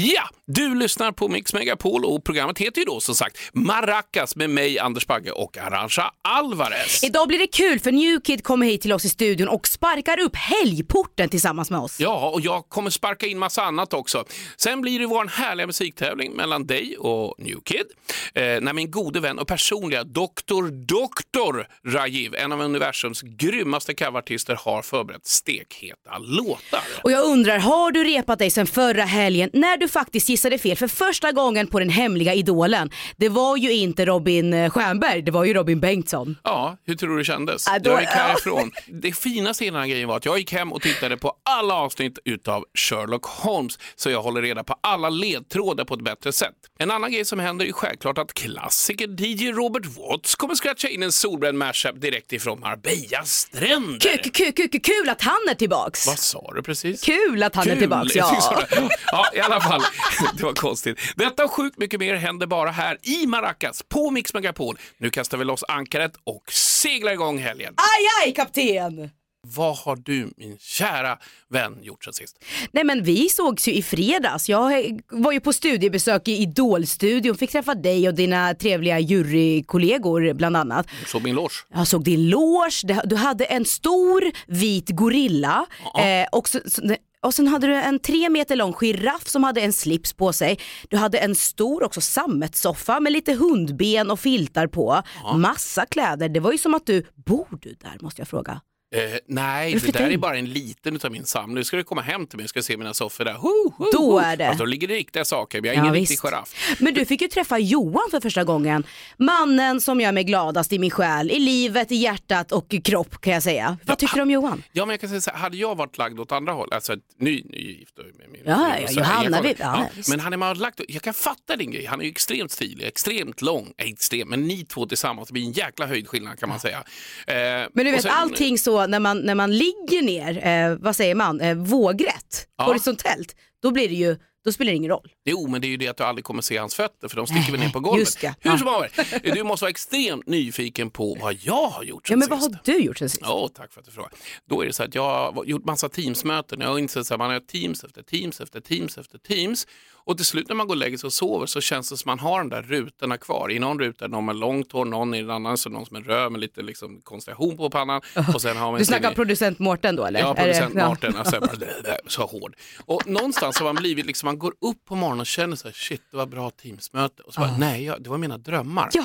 Ja, du lyssnar på Mix Megapol och programmet heter ju då som sagt Maracas med mig, Anders Bagge och Arantxa Alvarez. Idag blir det kul för New Kid kommer hit till oss i studion och sparkar upp helgporten tillsammans med oss. Ja, och jag kommer sparka in massa annat också. Sen blir det vår härliga musiktävling mellan dig och New Kid. Eh, när min gode vän och personliga doktor, doktor Rajiv, en av universums grymmaste coverartister, har förberett stekheta låtar. Och jag undrar, har du repat dig sen förra helgen när du faktiskt gissade fel för första gången på den hemliga idolen? Det var ju inte Robin eh, Stjernberg, det var ju Robin Bengtsson. Ja, hur tror du det kändes? Ja, då- Jag gick härifrån. Det finaste i den här grejen var att jag gick hem och tittade på alla avsnitt utav Sherlock Holmes så jag håller reda på alla ledtrådar på ett bättre sätt. En annan grej som händer är självklart att klassiker DJ Robert Watts kommer scratcha in en solbränd mashup direkt ifrån Marbellas stränder. Kul, kul, kul, kul, kul att han är tillbaks. Vad sa du precis? Kul att han är tillbaks, ja. ja, i alla fall. Det var konstigt. Detta och sjukt mycket mer händer bara här i Maracas på Mix Megapol. Nu kastar vi loss ankaret och seglar igång helgen. Aj, aj, kapten! Vad har du, min kära vän, gjort sen sist? Nej men vi sågs ju i fredags. Jag var ju på studiebesök i Idolstudion, fick träffa dig och dina trevliga jurykollegor bland annat. Så min loge. Jag såg din loge, du hade en stor vit gorilla eh, och, så, så, och sen hade du en tre meter lång giraff som hade en slips på sig. Du hade en stor också sammetssoffa med lite hundben och filtar på. Massa kläder, det var ju som att du, bor du där måste jag fråga? Eh, nej, det där är bara en liten utav min samling. Nu ska du komma hem till mig och ska se mina soffor där. Ho, ho, Då är det. Fast då ligger det riktiga saker, jag är ingen riktig giraff. Men du fick ju träffa Johan för första gången. Mannen som gör mig gladast i min själ, i livet, i hjärtat och i kropp kan jag säga. Vad tycker du om Johan? Ja, men jag kan säga så här, hade jag varit lagd åt andra håll, alltså ett ny, nygift då med min Ja, ja, Johanna, vi- ja, visst. Men hade man lagt, jag kan fatta din grej, han är ju extremt stilig, extremt lång, äh, extrem, men ni två tillsammans, det blir en jäkla höjdskillnad kan man säga. Eh, Men du vet sen- allting så när man, när man ligger ner, eh, vad säger man, eh, vågrätt, Ja. horisontellt, då blir det ju, då spelar det ingen roll. Jo, men det är ju det att du aldrig kommer se hans fötter för de sticker väl ner på Nej, golvet. just det. Hur Ja. som haver, du måste vara extremt nyfiken på vad jag har gjort Ja sen men vad sist. har du gjort sen sist? Ja, tack för att du frågar. Då är det så att jag har gjort massa teamsmöten. Jag har insett att man har teams efter teams efter teams efter teams. Och till slut när man går och lägger sig och sover så känns det som man har de där rutorna kvar. I någon ruta är någon med långt hår, någon i en annan så någon som är röd med lite liksom konstellation på pannan. Och sen har man Du snackar producent Mårten då eller? Ja, Är det- producent ja. Martin. Alltså, så hård. Och någonstans har man blivit, liksom, man går upp på morgonen och känner så här, shit det var bra teamsmöte. Och så bara, nej, jag, det var mina drömmar. Ja.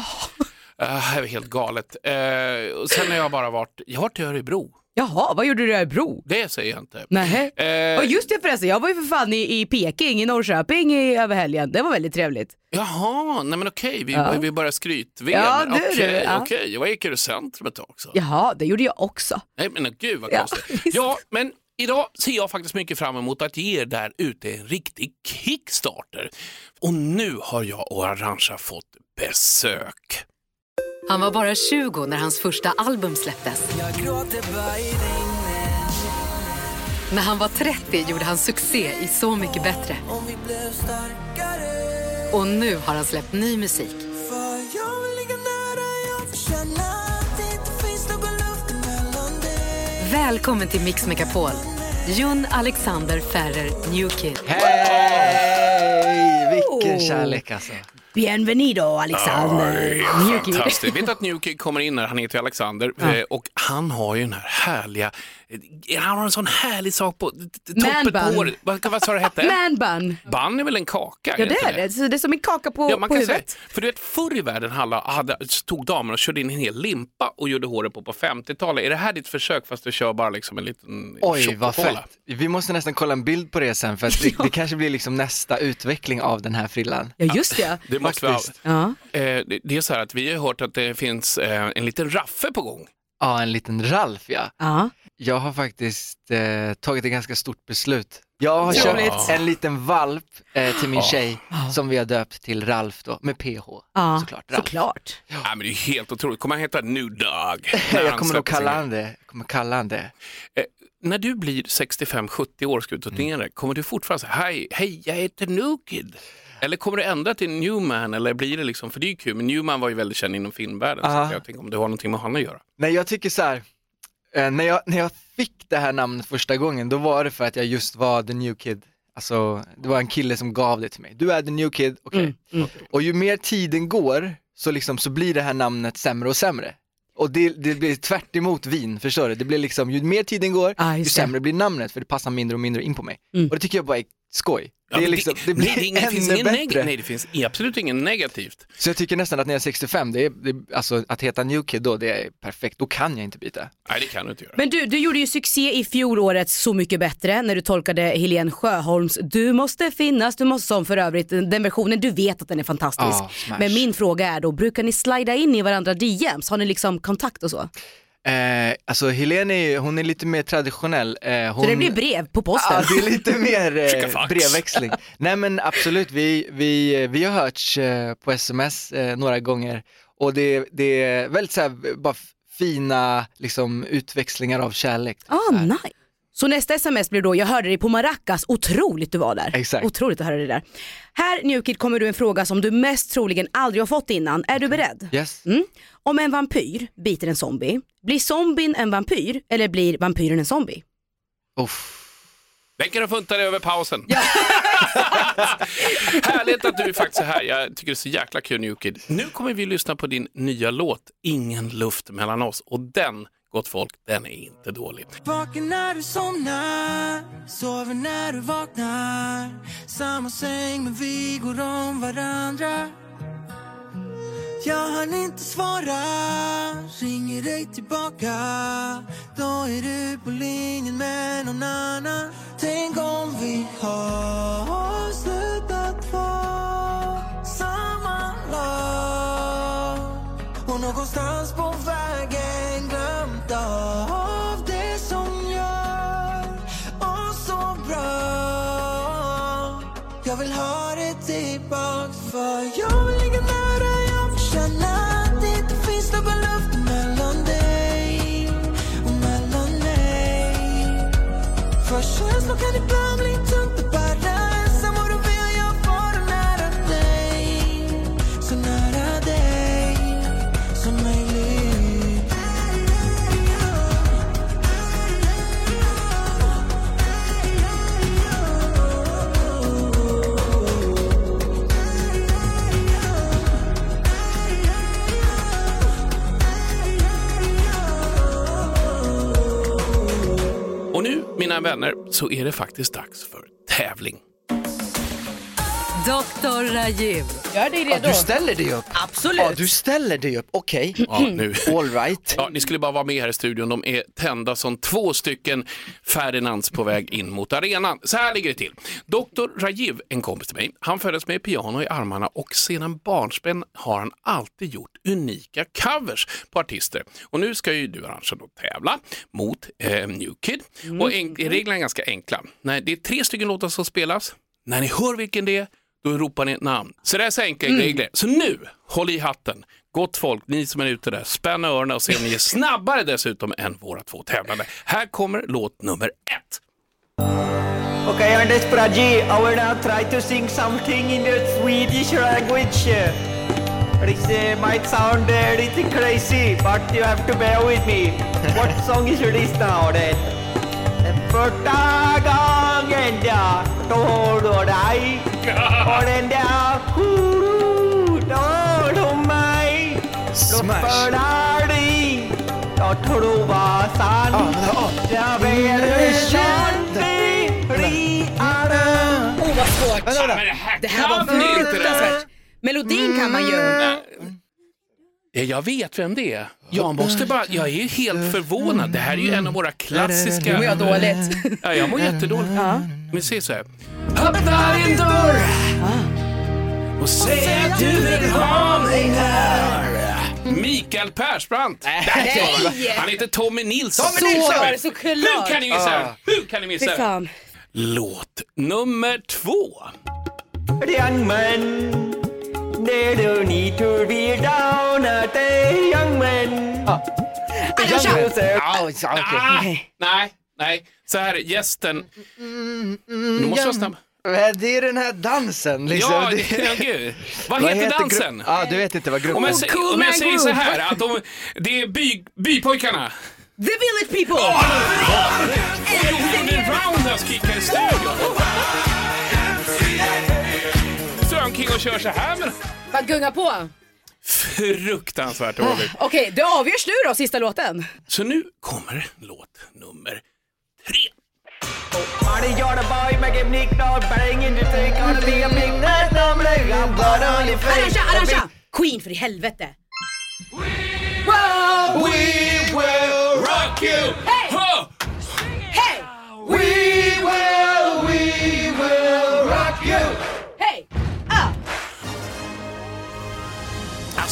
Uh, det var helt galet. Eh, och sen har jag bara varit, jag har varit i Örebro. Jaha, vad gjorde du i Örebro? Det säger jag inte. Nej. Eh, Och just det förresten, jag var ju för fan i, i Peking, i Norrköping i, över helgen. Det var väldigt trevligt. Jaha, nej men okej, vi, Ja. vi börjar skryt Ja, Okej, du, ja. okej. Jag gick i tag också. Jaha, det gjorde jag också. Nej men gud vad Ja, konstigt. visst. Ja, men idag ser jag faktiskt mycket fram emot att ge er där ute en riktig kickstarter. Och nu har jag och Arantxa fått besök. Han var bara 20 när hans första album släpptes. När han var 30 gjorde han succé i Så mycket bättre. Och nu har han släppt ny musik. Välkommen till Mix Megapol. Jon Alexander Ferrer New Kid. Hej! Vilken kärlek alltså. Bienvenido Ja, Alexander. det är New Kid. fantastiskt. Vet att New Kid kommer in här, han heter Alexander eh, och han har ju den här härliga, han har en sån härlig sak på toppen på håret. Vad, vad sa du det hette? Man bun. Bun är väl en kaka? Ja det är det, Så det är som en kaka på, Ja, man på kan säga, huvudet. för du vet förr i världen hade, hade, tog damerna och körde in en hel limpa och gjorde håret på på 50-talet. Är det här ditt försök fast du kör bara liksom en liten Oj, vad fett. Vi måste nästan kolla en bild på det sen för att det, det kanske blir liksom nästa utveckling av den här frillan. Ja just det. Det måste vi ha. Ja. Eh, det, det är så här att vi har hört att det finns eh, en liten raffe på gång. Ja, en liten Ralf ja. Ja. Jag har faktiskt eh, tagit ett ganska stort beslut. Jag har Ja. köpt en liten valp eh, till min Ja. tjej som vi har döpt till Ralf då, med PH. Ja, Såklart, Ralf. såklart. Ja, men det är helt otroligt. Kommer han heta New Dog? Jag kommer nog kalla han det. Kommer kalla han det. Eh, när du blir 65-70 år, ska ut och turnera, kommer du fortfarande säga hej, hej, jag heter New Kid? Eller kommer du ändra till Newman? Eller blir det liksom, för det är ju kul, men Newman var ju väldigt känd inom filmvärlden. Så Ja. att jag tänker om det har någonting med honom att göra. Nej, jag tycker så här. Eh, när, jag, när jag fick det här namnet första gången, då var det för att jag just var the new kid. Alltså, det var en kille som gav det till mig. Du är the new kid, okej. Mm, Och ju mer tiden går så, liksom, så blir det här namnet sämre och sämre. Och det, det blir tvärt emot vin, förstår du? Det blir liksom, ju mer tiden går, Ah, ju det. sämre blir namnet för det passar mindre och mindre in på mig. Mm. Och det tycker jag bara är skoj. Ja, det, är liksom, det blir det, det ännu bättre. neg- Nej, det finns absolut ingen negativt. Så jag tycker nästan att när jag är 65, det är, det, alltså att heta new kid då, det är perfekt. Då kan jag inte byta. Nej, det kan du inte göra. Men du, du gjorde ju succé i fjolårets Så mycket bättre när du tolkade Helene Sjöholms Du måste finnas, du måste som för övrigt, den versionen du vet att den är fantastisk. Smash. Men min fråga är då, brukar ni slida in i varandra DMs? Har ni liksom kontakt och så? Eh, alltså Helene, är, hon är lite mer traditionell. Eh, hon... Så det blir brev på posten? Ja, det är lite mer eh, brevväxling. Nej men absolut, vi, vi, vi har hörts eh, på sms eh, några gånger och det, det är väldigt så här, bara fina liksom, utväxlingar av kärlek. Ah, Så här. nice. Så nästa sms blir då, jag hörde dig på Maracas, otroligt du var där. Exakt. Otroligt att höra det där. Här Newkid kommer du en fråga som du mest troligen aldrig har fått innan. Är du beredd? Yes. Mm. Om en vampyr biter en zombie, blir zombien en vampyr eller blir vampyren en zombie? Uff. Den kan du funta dig över pausen. Härligt att du faktiskt är här. Jag tycker det är så jäkla kul New Kid. Nu kommer vi lyssna på din nya låt Ingen luft mellan oss och den, gott folk, den är inte dålig. Vaken när du somnar, sover när du vaknar. Samma säng men vi går om varandra. Jag hann inte svara, ringer dig tillbaka. Då är du på linjen med någon annan. Tänk om vi har slutat vara samma lag. Och någonstans på vägen av det som gör oss så bra. Jag vill ha det tillbaks för jag vill ligga nära Jag vill känna att det inte finns någon luft mellan dig och mellan mig. För känslor kan ibland bli mina vänner, så är det faktiskt dags för tävling. Dr. Rajiv. Gör dig Ja, du ställer dig upp? Absolut. Ja, du ställer dig upp, okej. Ja, nu. All right. Ja, ni skulle bara vara med här i studion. De är tända som två stycken Ferdinands på väg in mot arenan. Så här ligger det till. Dr. Rajiv, en kompis till mig, han föddes med piano i armarna och sedan barnsben har han alltid gjort unika covers på artister. Och nu ska ju du Arantxa då tävla mot eh, New Kid. Och en, reglerna är ganska enkla. Nej, det är tre stycken låtar som spelas. När ni hör vilken det är, då ropar ni ett namn. Så det är så enkla regler. Så nu, håll i hatten. Gott folk, ni som är ute där, spänn öronen och se om ni är snabbare dessutom än våra två tävlande. Här kommer låt nummer ett. Okay, this Praji, I will now try to sing something in the Swedish language. This uh, might sound a little crazy, but you have to bear with me. What song is this now then? Första gången jag tog dig och den där hudar du mig Smash. Jag tror var sann Jag vill känna dig Åh vad svårt. Vänta, vänta. Men det här, var fruktansvärt. Melodin kan man ju. Ja, Jag vet vem det är. Jag måste bara, jag är helt förvånad. Det här är ju en av våra klassiska... Nu mår jag dåligt. Ja, jag mår jättedåligt. Men se så här. Öppna din dörr och säg att du vill ha mig här. Mikael Persbrandt. Nej! Han heter Tommy Nilsson. Så var det såklart. Hur kan ni missa det? Hur kan ni missa fan. Låt nummer två. Young man, never need to be down at a young man. Ja, så, okej. Ah, nej, nej. Så här, gästen. Nu måste jag snabba. Eh, Det är den här dansen liksom. Ja, Det- ja, gud. Vad Vad heter grupp- dansen? Ja, du vet inte vad Om gruppen jag, är. sä- Cool om jag Man säger så här, att de, det är by, bypojkarna. The Village People! Och Johnny Roundhouse kickar i studion. omkring och kör så här med Bara gunga på. Fruktansvärt dåligt. Okej, det avgörs nu då, sista låten. Så nu kommer låt nummer tre. Party boy, now, bang big night, Arantxa! Queen för i helvete. We will rock you! Hey! Huh! Hej! We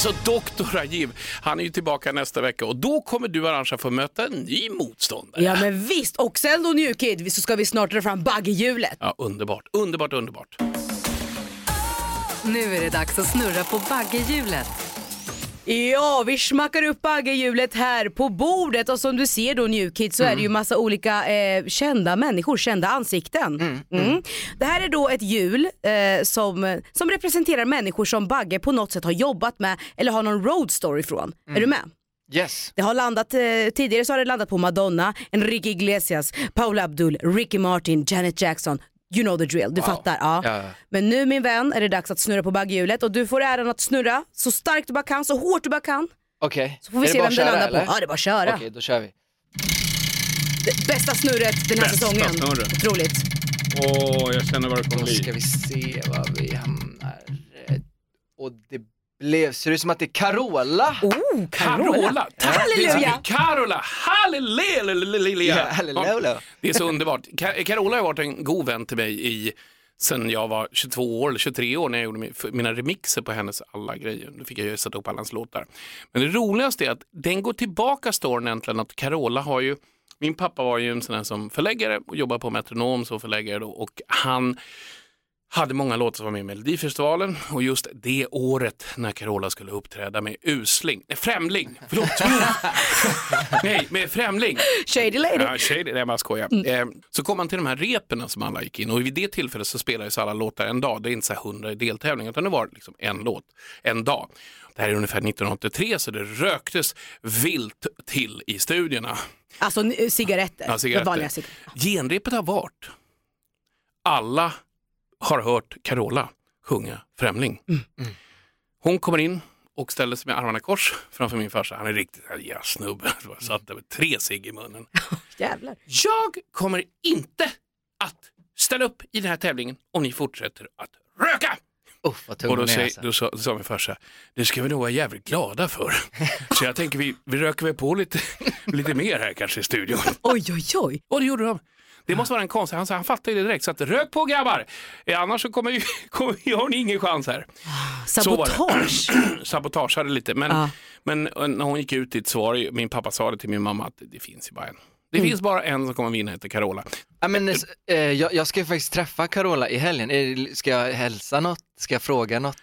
Alltså Dr. Rajiv, han är ju tillbaka nästa vecka och då kommer du Arantxa få möta en ny motståndare. Ja men visst, och sen då New Kid så ska vi snart dra fram baggehjulet. Ja, underbart, underbart, underbart. Nu är det dags att snurra på baggehjulet. Ja, vi smackar upp baggehjulet här på bordet och som du ser då New Kid så är det ju massa olika eh, kända människor, kända ansikten. Mm. Det här är då ett hjul eh, som, som representerar människor som Bagge på något sätt har jobbat med eller har någon road story från. Är du med? Yes. Det har landat, eh, tidigare så har det landat på Madonna, Enrique Iglesias, Paula Abdul, Ricky Martin, Janet Jackson. You know the drill, du fattar. Ja. Ja. Men nu min vän är det dags att snurra på bagghjulet och du får äran att snurra så starkt du bara kan, så hårt du bara kan. Okej. Så får vi Är det se bara vem köra, landar eller? på. Ja det är bara att köra. Okej, då kör vi. Det bästa snurret den här Bästa säsongen. snurret. Otroligt. Åh, jag känner vad det Då kommer ska bli. vi se var vi hamnar. Och det blev, ser det ut som att det är Carola? Oh, Carola! Carola. Tack! Halleluja! Carola! Halleluja! Ja, halleluja. Det är så underbart. Carola har varit en god vän till mig i sen jag var 22 år eller 23 år när jag gjorde mina remixer på hennes alla grejer. Då fick jag ju sätta upp alla hans låtar. Men det roligaste är att den går tillbaka storyn egentligen att Carola har ju min pappa var ju en sån här som förläggare och jobbade på Metronom som förläggare då och han hade många låtar som var med i Melodifestivalen och just det året när Carola skulle uppträda med Usling, nej, Främling, förlåt. nej, med Främling. Shady lady. Ja, shady, nej, jag bara skojar. Eh, så kom han till de här repen som alla gick in och vid det tillfället så spelades alla låtar en dag. Det är inte så här hundra i deltävling utan det var liksom en låt en dag. Det här är ungefär 1983 så det röktes vilt till i studierna. Alltså n- cigaretter. Ja, cigaretter. Vanliga cigaretter. Genrepet har varit alla har hört Carola sjunga Främling. Hon kommer in och ställer sig med armarna i kors framför min farsa. Han är riktigt ja, snubbe. Satt där med tre cigg i munnen. Jävlar. Jag kommer inte att ställa upp i den här tävlingen om ni fortsätter att röka. Uff vad Och då, säger, alltså. då, sa, då sa min farsa, det ska vi nog vara jävligt glada för. Så jag tänker vi, vi röker väl på lite, lite mer här kanske i studion. Oj oj oj. Och det gjorde de. Det måste vara en konstig, han, han fattade det direkt. Så att rök på grabbar, eh, annars så kommer kommer har ni ingen chans här. Det. Sabotage. Sabotageade lite. Men, Ja. men eh, när hon gick ut i ett svar, min pappa sa det till min mamma att det finns ju bara en. Det Mm. finns bara en som kommer vinna, heter Carola. Ja, men, eh, jag, jag ska ju faktiskt träffa Carola i helgen. Ska jag hälsa något? Ska jag fråga något?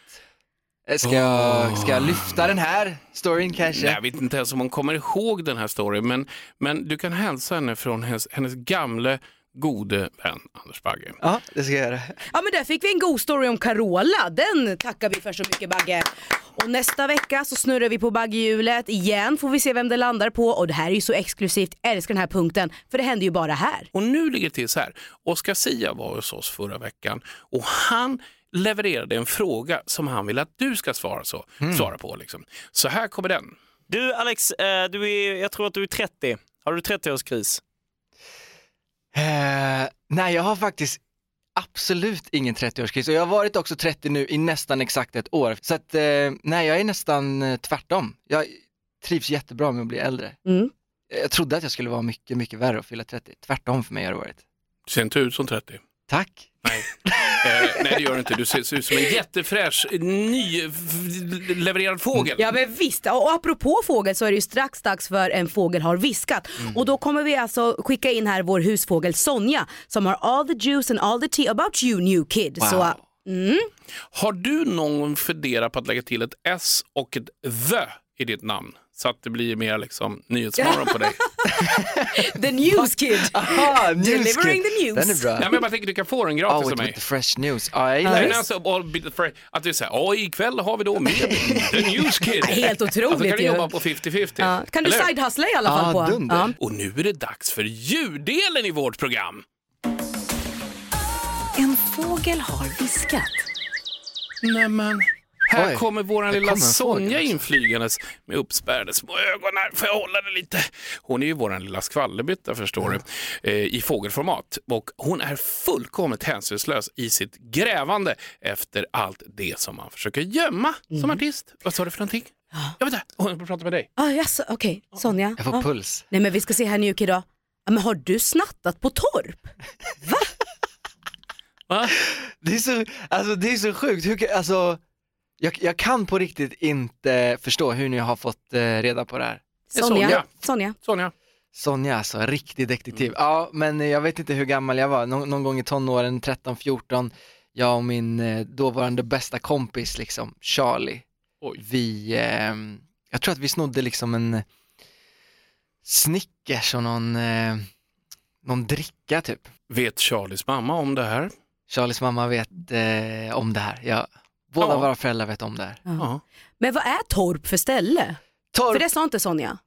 Ska, jag, ska jag lyfta den här storyn kanske? Nej, jag vet inte ens om hon kommer ihåg den här storyn, men, men du kan hälsa henne från hennes, hennes gamle gode vän Anders Bagge. Ja, det ska jag göra. Ja men där fick vi en god story om Carola. Den tackar vi för så mycket Bagge. Och nästa vecka så snurrar vi på baggehjulet igen får vi se vem det landar på och det här är ju så exklusivt, älskar den här punkten för det händer ju bara här. Och nu ligger det till så här, Oscar Sia var hos oss förra veckan och han levererade en fråga som han vill att du ska svara, så, svara på. Liksom. Så här kommer den. Du Alex, eh, du är, jag tror att du är 30. Har du 30-årskris? Eh, nej, jag har faktiskt absolut ingen 30-årskris och jag har varit också 30 nu i nästan exakt ett år. Så att, eh, nej, jag är nästan eh, tvärtom. Jag trivs jättebra med att bli äldre. Mm. Jag trodde att jag skulle vara mycket, mycket värre att fylla 30. Tvärtom för mig har det varit. Du ser inte ut som 30. Tack. Nej. eh, nej, det gör du inte. Du ser, ut som en jättefräsch, nylevererad fågel. Ja men visst, och apropå fågel så är det ju strax dags för En fågel har viskat. Och då kommer vi alltså skicka in här vår husfågel Sonja som har all the juice and all the tea about you new kid. Så Wow. Har du någon funderat på att lägga till ett S och ett THE i ditt namn? Så att det blir mer liksom nyhetsmorgon på dig. the news kid. Aha, Delivering the news. Den är bra. Nej, men jag bara tänker du kan få den gratis Oh, av mig. with the fresh news. Ja, jag gillar alltså, att du säger, ja ikväll har vi då med The News Kid. Helt otroligt alltså, kan du jobba på 50-50. Ja. Kan du side-hustla i alla fall Ja, på? dunder. Och nu är det dags för ljuddelen i vårt program. En fågel har viskat. Nämen, här Oj, kommer vår här lilla kommer Sonja inflygandes med uppspärrade små ögon. Här. Får jag hålla det lite? Hon är ju vår lilla skvallerbytta förstår du, eh, i fågelformat. Och hon är fullkomligt hänsynslös i sitt grävande efter allt det som man försöker gömma Mm. som artist. Vad sa du för någonting? Jag vet inte, hon pratar med dig. Ah, yes, Okej, Sonja. Jag får Ja. puls. Nej men vi ska se här då. Ja, men har du snattat på torp? Va? Det är så, alltså, det är så sjukt, Hur, alltså, jag, jag kan på riktigt inte förstå hur ni har fått eh, reda på det här. Sonja. Sonja. Sonja. Sonja. Sonja alltså, riktig detektiv. Ja, men jag vet inte hur gammal jag var, Nå- någon gång i tonåren, 13-14, jag och min eh, dåvarande bästa kompis liksom, Charlie, Oj. vi, eh, jag tror att vi snodde liksom en Snickers och någon, eh, någon dricka typ. Vet Charlies mamma om det här? Charlies mamma vet eh, om det här, ja. Båda Ja. våra föräldrar vet om det här. Ja. Men vad är torp för ställe? Torp, För det sa inte Sonja.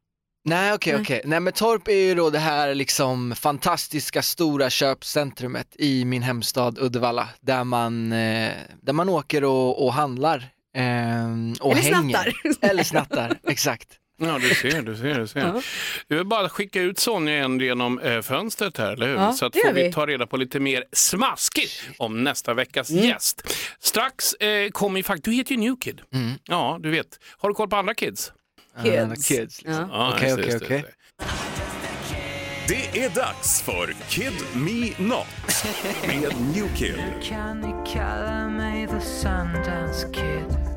nej okej Nej. okej, nej men Torp är ju då det här liksom fantastiska stora köpcentrumet i min hemstad Uddevalla där man, eh, där man åker och, och handlar. ehm, och Eller hänger. snattar. Eller snattar, exakt. Ja, du ser, du ser, du ser. Ja. Du vill bara skicka ut Sonja igen genom eh, fönstret här, eller hur? Ja, Så att får vi vi. ta reda på lite mer smaskigt om nästa veckas Mm. gäst. Strax eh, kommer ju faktiskt, du heter ju New Kid. Mm. Ja, du vet. Har du koll på andra kids? Kids. kids liksom. Okej, okej, okej. det. Är dags för Kid Me Not med New Kid. Kan ni kalla mig the Sundance Kid?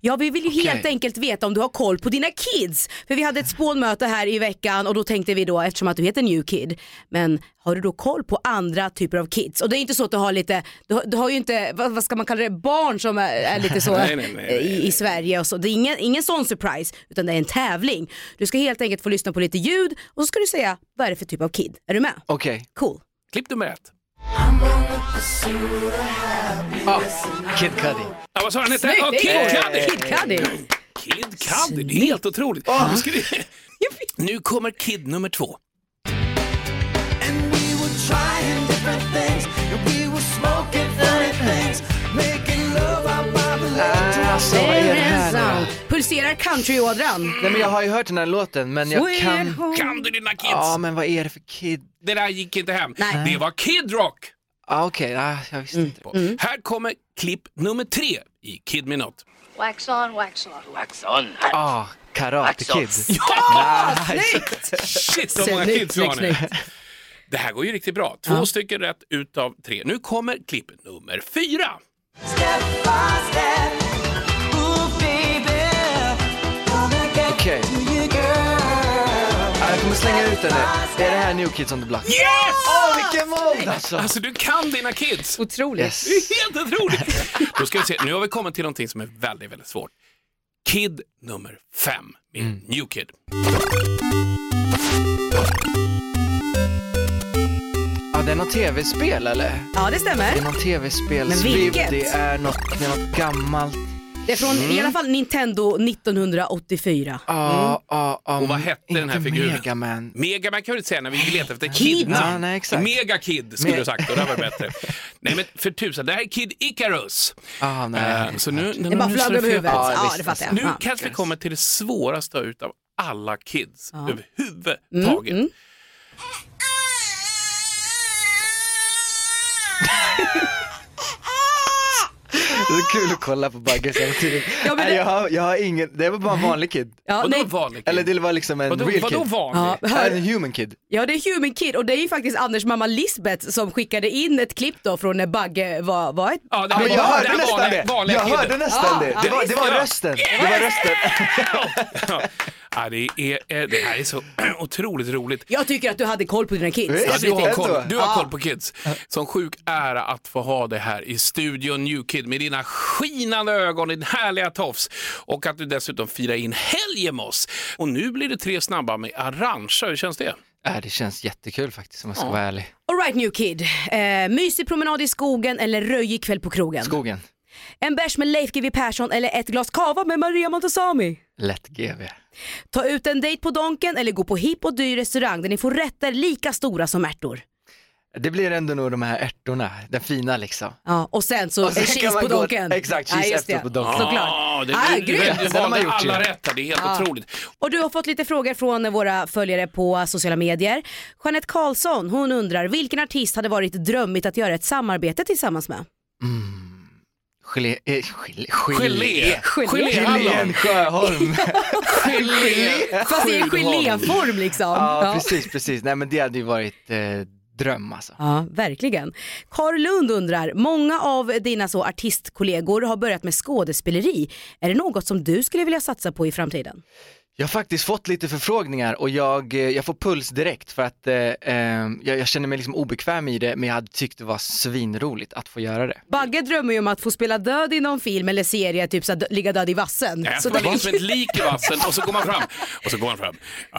Ja, vi vill ju Okej. helt enkelt veta om du har koll på dina kids. För vi hade ett spånmöte här i veckan och då tänkte vi då, eftersom att du heter New Kid, men har du då koll på andra typer av kids? Och det är inte så att du har lite, du har, du har ju inte, vad, vad ska man kalla det, barn som är, är lite så Nej, nej, nej, nej, i, i Sverige och så. Det är ingen, ingen sån surprise, utan det är en tävling. Du ska helt enkelt få lyssna på lite ljud och så ska du säga, vad är det för typ av kid? Är du med? Okej, Cool. Klipp nummer ett. Ah, Kid Cudi. Ja, vad sa han hette? Snyggt, Ja, Kid är Cudi! Kid Cudi. Kid Cudi, det är helt otroligt. Nu, ska vi... nu kommer Kid nummer två. And we were trying different things And we were smoking funny things Making love out by the lake Alltså vad är det här? Pulserar countryådran. Nej men jag har ju hört den här låten men jag Sweet kan, home. Kan du dina kids? ja men vad är det för kid? Det där gick inte hem. Nej. Det var Kid Rock. Ah, Okej, ah, jag visste inte. Här kommer klipp nummer tre i Kid Me Not. Wax on, wax off. Wax on. Ah, Karate Kid. Ja! Snyggt! Shit vad många kids vi har nu. Det här går ju riktigt bra. Två stycken rätt utav tre. Nu kommer klipp nummer fyra. Step by step Ooh baby Gonna get Okej. Ah, jag kommer slänga ut den nu. Är det här New Kids on the Block? Yes! Åh vilken mod alltså! Alltså du kan dina kids. Otroligt. Yes. Det är helt otroligt. Då ska vi se, nu har vi kommit till någonting som är väldigt, väldigt svårt. Kid nummer fem med Mm. New Kid. Ja, det är något tv-spel eller? Ja, det Det är stämmer. någon tv-spel. Men vilket? Det är något, det är något gammalt. Det är från Mm. i alla fall Nintendo 1984. Ja, ja, ja. Och vad hette den här figuren? Megaman. Megaman kan vi inte säga när vi letar efter Kid. kidna. Ja, nej, exakt. Mega Kid skulle du sagt och det var bättre. Nej men för tusan, det här är Kid Icarus. Ah, nej. Eh, så nu, Det bara slår över huvudet. Ja, Ja, visst, det fattar jag. Nu Ja. kanske vi kommer till det svåraste utav alla kids Ja. överhuvudtaget. Mm, Det är kul att kolla på Bagge samtidigt. Ja, det- jag, har, jag har ingen, det var bara en vanlig kid. Ja, Vadå nej, vanlig kid? Eller det var liksom en vadå, real vadå kid. vanlig? ja, Ja, hör, en human kid. ja, det är Human Kid och det är ju faktiskt Anders mamma Lisbeth som skickade in ett klipp då från när Bagge var, var ett Ja, det Ja, var- jag det hörde nästan vanliga- det. vanliga Jag hörde nästan Ja, det. Det var, det var jag. rösten. Det var rösten. Ja, det, är, eh, det här är så otroligt roligt. Jag tycker att du hade koll på dina kids. Ja, du har koll, du har koll på kids. Som sjuk ära att få ha det här i studion New Kid med dina skinande ögon, din härliga tofs och att du dessutom firar in helgen med oss. Och nu blir det tre snabba med Arantxa, hur känns det? Äh, det känns jättekul faktiskt om jag ska Ja. vara ärlig. Alright New Kid, eh, mysig promenad i skogen eller röjig kväll på krogen? Skogen, En bärs med Leif GW Persson eller ett glas kava med Maria Montazami? lätt GV. Ta ut en dejt på Donken eller gå på hipp och dyr restaurang där ni får rätter lika stora som ärtor? Det blir ändå nog de här ärtorna, den fina liksom. Ja, och sen så Och sen cheese på gå- donken. exakt, cheese just efter på donken. Såklart. Ah, det, Ah, du, du, valde gjort alla rätt här. Det är helt Ja. otroligt. Och du har fått lite frågor från våra följare på sociala medier. Jeanette Karlsson, hon undrar vilken artist hade varit drömmigt att göra ett samarbete tillsammans med? Gelé, eh, gelé, Gelé. Sjöholm. Gelé. Fast i en geléform liksom. ja, Ja. precis, precis. Nej men det hade ju varit eh, dröm alltså. Ja, verkligen. Karl Lund undrar, många av dina så artistkollegor har börjat med skådespeleri. Är det något som du skulle vilja satsa på i framtiden? Jag har faktiskt fått lite förfrågningar och jag, eh, jag får puls direkt för att eh, eh, jag, jag känner mig liksom obekväm i det men jag hade tyckt det var svinroligt att få göra det. Bagge drömmer ju om att få spela död i någon film eller serie, typ så att ligga död i vassen. Jag Så det- vara som ett lik i vassen och så går man fram och så går man fram.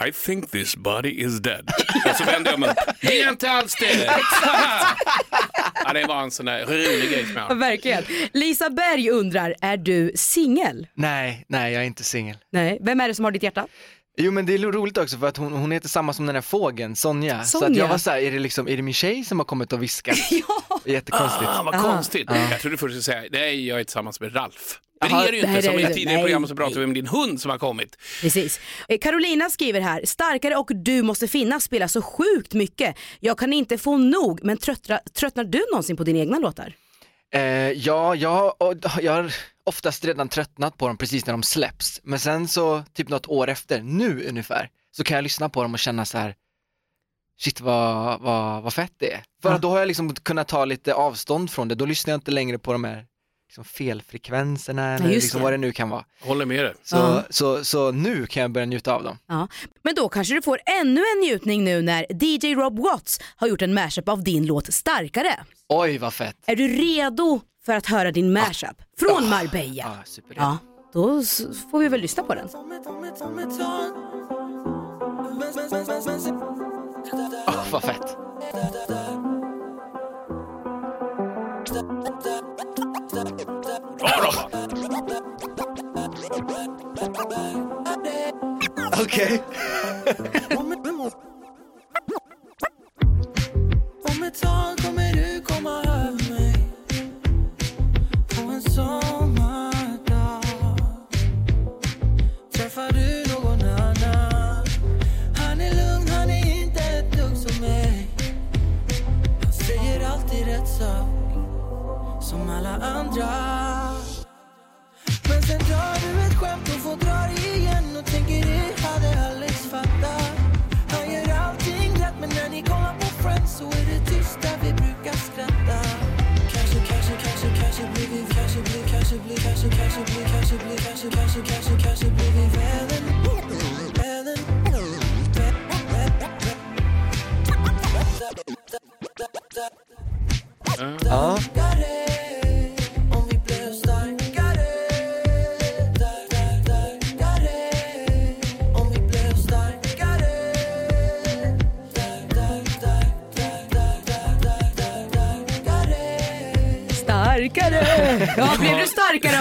I think this body is dead. Och så vänder jag mig. Det är inte alls det. ja, det var en sån där rolig grej som jag Ja. Verkligen. Lisa Berg undrar, är du singel? Nej, nej jag är inte singel. Nej, vem är det som har ditt hjärta? Jo men det är roligt också för att hon, hon heter samma som den där fågeln, Sonja. Så att Sonja. jag var såhär, är det liksom, är det min tjej som har kommit och viskat? ja. Jättekonstigt. Ah, vad konstigt. Jag trodde först att säga, nej jag är tillsammans med Ralf. Men det är det ju inte. Som i tidigare program så pratade vi om din hund som har kommit. Precis. Eh, Carolina skriver här, starkare och du måste finnas spelar så sjukt mycket. Jag kan inte få nog, men tröttnar, tröttnar du någonsin på dina egna låtar? Eh, ja, jag, och, jag har oftast redan tröttnat på dem precis när de släpps. Men sen så, typ något år efter, nu ungefär, så kan jag lyssna på dem och känna så här. shit vad, vad, vad fett det är. För Ja. då har jag liksom kunnat ta lite avstånd från det, då lyssnar jag inte längre på de här liksom felfrekvenserna eller just liksom det. vad det nu kan vara. Håller med dig. Så, Ja. så, så nu kan jag börja njuta av dem. Ja. Men då kanske du får ännu en njutning nu när DJ Rob Watts har gjort en mashup av din låt Starkare. Oj vad fett! Är du redo för att höra din mashup från Marbella? Ja, super Ja, då får vi väl lyssna på den. Åh, vad fett! Okej. Om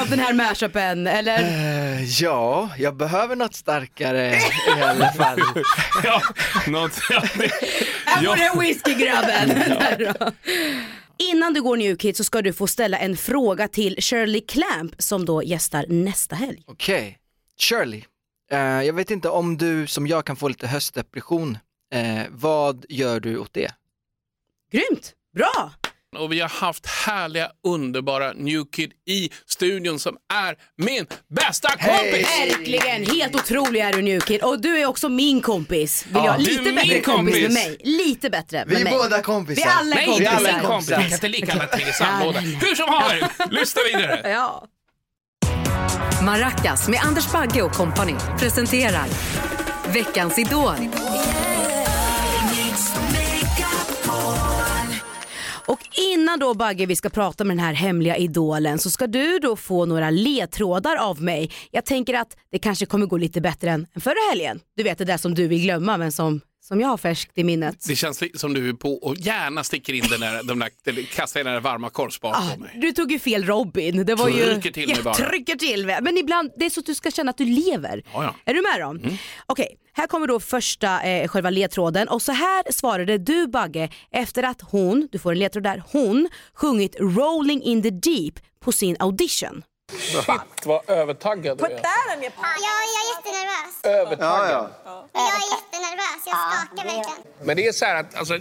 av den här mashupen eller? Eh, ja, jag behöver något starkare i alla fall. Ja, något, Här får du whiskygrabben. Innan du går New Kid så ska du få ställa en fråga till Shirley Clamp som då gästar nästa helg. Okej, Shirley. Eh, jag vet inte om du som jag kan få lite höstdepression. Eh, vad gör du åt det? Grymt, bra! Och vi har haft härliga, underbara New Kid i studion som är min bästa kompis! Verkligen, helt otrolig är du New Kid och du är också min kompis. Vill Ja, jag. du är Lite min bättre kompis med kompis. mig. Lite bättre Vi med är mig. båda kompisar. Vi är alla Nej, kompisar. det är alla kompisar. Vi kan inte lika alla tre i Ja, samma låda. nej, nej. Hur som haver, lyssna vidare. Ja. Maracas med Anders Bagge och kompani presenterar Veckans Idol. Och innan då Bagge vi ska prata med den här hemliga idolen så ska du då få några ledtrådar av mig. Jag tänker att det kanske kommer gå lite bättre än förra helgen. Du vet det där som du vill glömma men som, som jag har färskt i minnet. Det känns som du är på och gärna sticker in den där, de där, eller kastar in den där varma korvspad Ah, på mig. du tog ju fel Robin. Det var ju... Trycker till mig bara. Trycker till mig. Men ibland, det är så att du ska känna att du lever. Ja, ja. Är du med då? Okej, Här kommer då första eh, själva ledtråden och så här svarade du Bagge efter att hon, du får en ledtråd där, hon sjungit Rolling in the deep på sin audition. Shit vad övertaggad du är. Ja, jag är jättenervös. Övertaggad. Jag är jättenervös. Jag skakar verkligen. Men det är så här att alltså,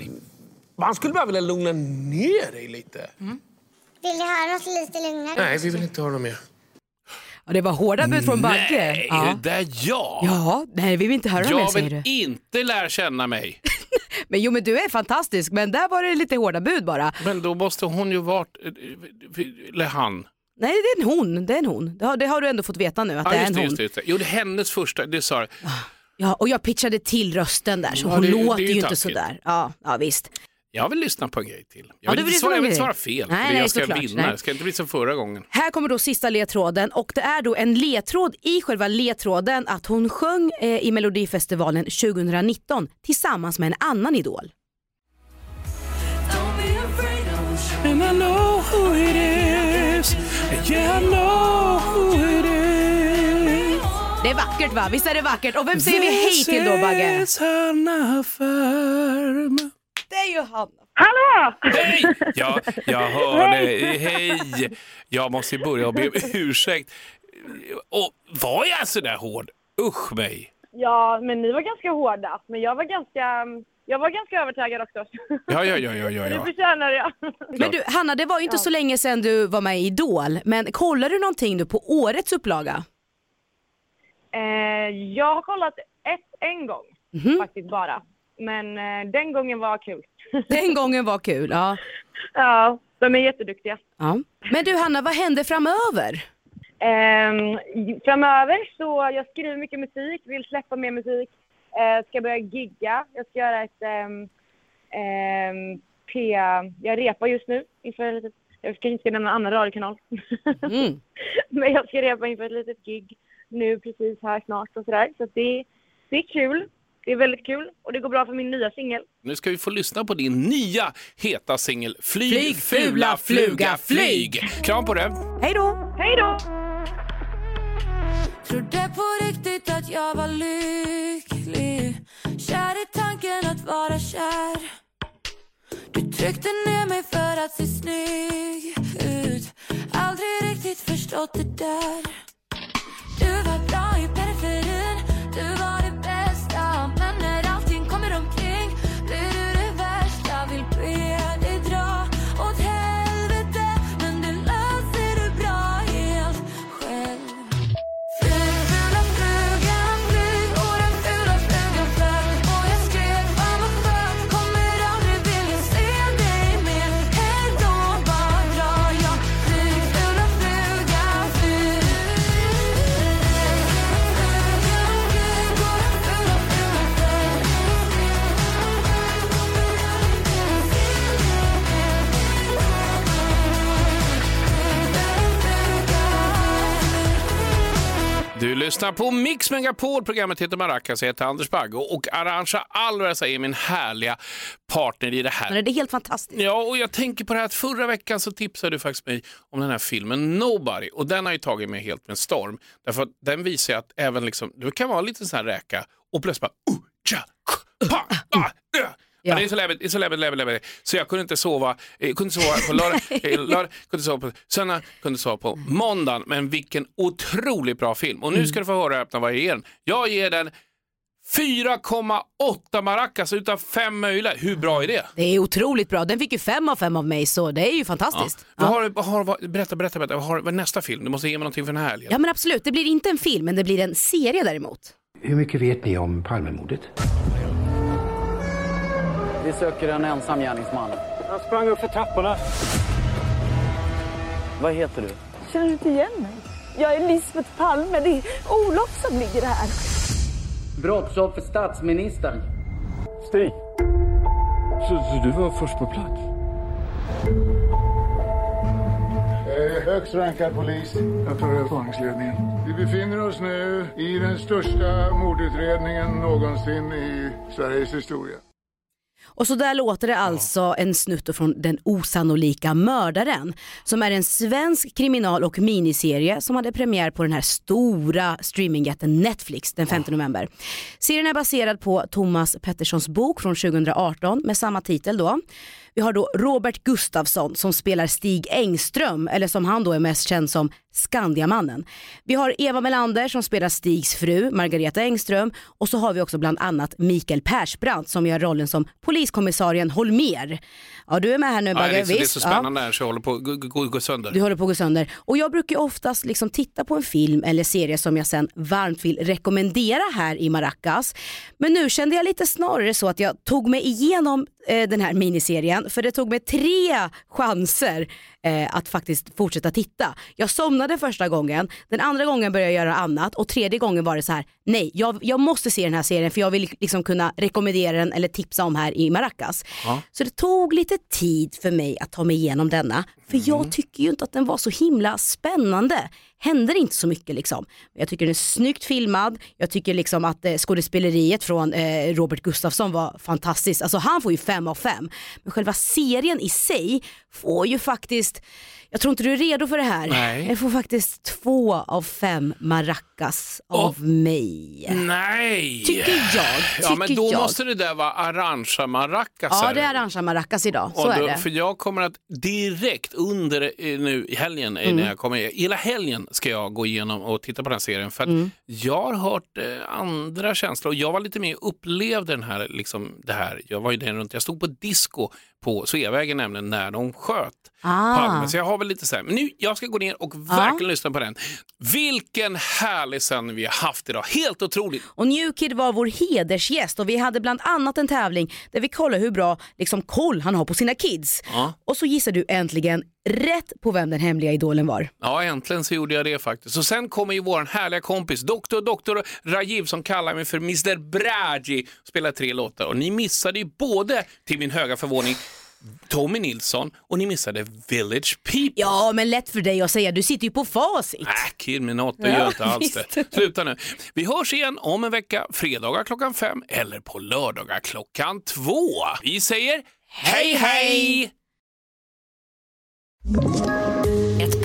man skulle bara vilja lugna ner dig lite. Vill ni höra något lite lugnare? Nej, vi vill inte höra något mer. Ja, det var hårda bud från Bagge. Nej, Ja. är det där jag? ja, nej vi vill inte höra mer jag säger vill du. inte lära känna mig. Men jo men du är fantastisk men där var det lite hårda bud bara. Men då måste hon ju varit... Eller han. Nej det är en hon, det är en hon. Det har, det har du ändå fått veta nu att Ja, det är en det, hon. just det, just det. Jo, det är hennes första. Det sa. Ja, och jag pitchade till rösten där så Ja, hon det- låter ju ju inte taskigt. sådär. Ja, ja visst. Jag vill lyssna på en grej till. Ja, Jag vill, inte, vill svara, jag vill inte svara fel. Nej, för nej, jag ska såklart, vinna. nej. Det ska inte bli som förra gången. Här kommer då sista ledtråden och det är då en ledtråd i själva ledtråden att hon sjöng eh, i Melodifestivalen 2019 tillsammans med en annan idol. Det är vackert va? Visst är det vackert? Och vem säger vi hej till då Bagge? Det är ju Hanna. Hallå! Hej! Ja, jag hör dig. Hej! Jag måste börja och be om ursäkt. Och var jag så där hård? Usch mig. Ja, men ni var ganska hårda. Men jag var ganska, jag var ganska övertagad också. Ja, ja, ja, ja, ja. Det förtjänar jag. Men du Hanna, det var ju inte så länge sedan du var med i Idol. Men kollar du någonting nu på årets upplaga? Eh, jag har kollat ett en gång Mhm. faktiskt bara. Men eh, den gången var kul. Den gången var kul. Ja. ja, de är jätteduktiga. ja. Men du Hanna, vad händer framöver? Eh, framöver så jag skriver mycket musik, vill släppa mer musik. Eh, ska börja gigga. Jag ska göra ett ehm, ehm, P... Jag repar just nu inför litet... Jag kanske inte ska nämna annan radiokanal. Mm. Men jag ska repa inför ett litet gig nu precis här snart och sådär. Så det, det är kul. Det är väldigt kul och det går bra för min nya singel. Nu ska vi få lyssna på din nya heta singel Flyg, Flyg, fula fluga, flyg. Kram på det. Hej då! Hej då! Trodde på riktigt att jag var lycklig Kär i tanken att vara kär Du tryckte ner mig för att se snygg ut Aldrig riktigt förstått det där Du var bra i periferin Du var lyssnar på Mix Megapol. Programmet heter Maracas. Jag heter Anders Bagge och Arantxa Alvarez är min härliga partner i det här. Men det är helt fantastiskt. Ja, och jag tänker på det här att förra veckan så tipsade du faktiskt mig om den här filmen Nobody och den har ju tagit mig helt med storm. Därför att den visar ju att även liksom, du kan vara lite sån här räka och plötsligt bara uh, tja, k, pa, ah, ö. Ja. det är så läbbigt, det är så läbbigt, läbbigt, läbbigt. Så jag kunde inte sova, jag kunde sova på lördag, eh, lördag kunde sova på söndag, kunde sova på måndagen. Men vilken otroligt bra film. Och nu ska du få höra öppna vad jag ger den. Jag ger den 4,8 maracas utav fem möjliga. Hur bra är det? Det är otroligt bra. Den fick ju fem av fem av mig så det är ju fantastiskt. Ja, Vad har, vad har, vad, berätta, berätta, berätta. Vad har, vad är nästa film? Du måste ge mig någonting för den här helgen. ja men absolut, det blir inte en film men det blir en serie däremot. Hur mycket vet ni om Palmemordet? Vi söker en ensam gärningsman. Han sprang upp för trapporna. Vad heter du? Känner du inte igen mig? Jag är Lisbeth Palme. Det är Olof som ligger här. Brottsoffer statsministern. Stig. Så, så du var först på plats? Högst rankad polis. Jag tar över spaningsledningen. Vi befinner oss nu i den största mordutredningen någonsin i Sveriges historia. Och så där låter det alltså en snutt från Den osannolika mördaren som är en svensk kriminal och miniserie som hade premiär på den här stora streamingjätten Netflix den 5 november. Serien är baserad på Thomas Petterssons bok från 2018 med samma titel då. Vi har då Robert Gustafsson som spelar Stig Engström, eller som han då är mest känd som Skandiamannen. Vi har Eva Melander som spelar Stigs fru, Margareta Engström och så har vi också bland annat Mikael Persbrandt som gör rollen som poliskommissarien Holmer. Ja du är med här nu Ja, Bagge, det, är så, det är så Ja. spännande här så jag håller på att gå, gå, gå sönder. Du håller på att gå sönder. Och jag brukar oftast liksom titta på en film eller serie som jag sen varmt vill rekommendera här i Maracas. Men nu kände jag lite snarare så att jag tog mig igenom eh, den här miniserien för det tog mig tre chanser eh, att faktiskt fortsätta titta. Jag somnade första gången, den andra gången började jag göra annat och tredje gången var det så här, nej jag, jag måste se den här serien för jag vill liksom kunna rekommendera den eller tipsa om här i Maracas. Ja. Så det tog lite tid för mig att ta mig igenom denna. För jag tycker ju inte att den var så himla spännande. Händer inte så mycket liksom. Jag tycker den är snyggt filmad. Jag tycker liksom att eh, skådespeleriet från eh, Robert Gustafsson var fantastiskt. Alltså han får ju fem av fem. Men själva serien i sig får ju faktiskt, jag tror inte du är redo för det här. Nej. Jag får faktiskt två av fem maracas av mig. Nej! Tycker jag. Ja men tycker då jag. måste det där vara Arantxa Maracas. Ja det är arrangea maracas idag, så Och är då, det. För jag kommer att direkt under eh, nu i helgen, eh, Mm. när jag kommer, hela helgen ska jag gå igenom och titta på den här serien. För Mm. jag har hört eh, andra känslor och jag var lite mer upplevde den här, liksom, det här. Jag var ju där runt, jag stod på disco på Sveavägen nämligen när de sköt Ah. Palme. Så jag har väl lite så här, men nu jag ska gå ner och verkligen lyssna på den. Vilken härlig sändning vi har haft idag, helt otroligt. Och Newkid var vår hedersgäst och vi hade bland annat en tävling där vi kollade hur bra liksom, koll han har på sina kids. Ja. Och så gissar du äntligen rätt på vem den hemliga idolen var. Ja, äntligen så gjorde jag det faktiskt. Och sen kommer ju vår härliga kompis, doktor, doktor Rajiv som kallar mig för Mr Braji, spelar tre låtar. Och ni missade ju både, till min höga förvåning, Tommy Nilsson och ni missade Village People. Ja men lätt för dig att säga, du sitter ju på facit. Äh, kid med något, Ja, det gör inte alls visst. det. Sluta nu. Vi hörs igen om en vecka, fredagar klockan fem eller på lördagar klockan två. Vi säger hej hej! Ett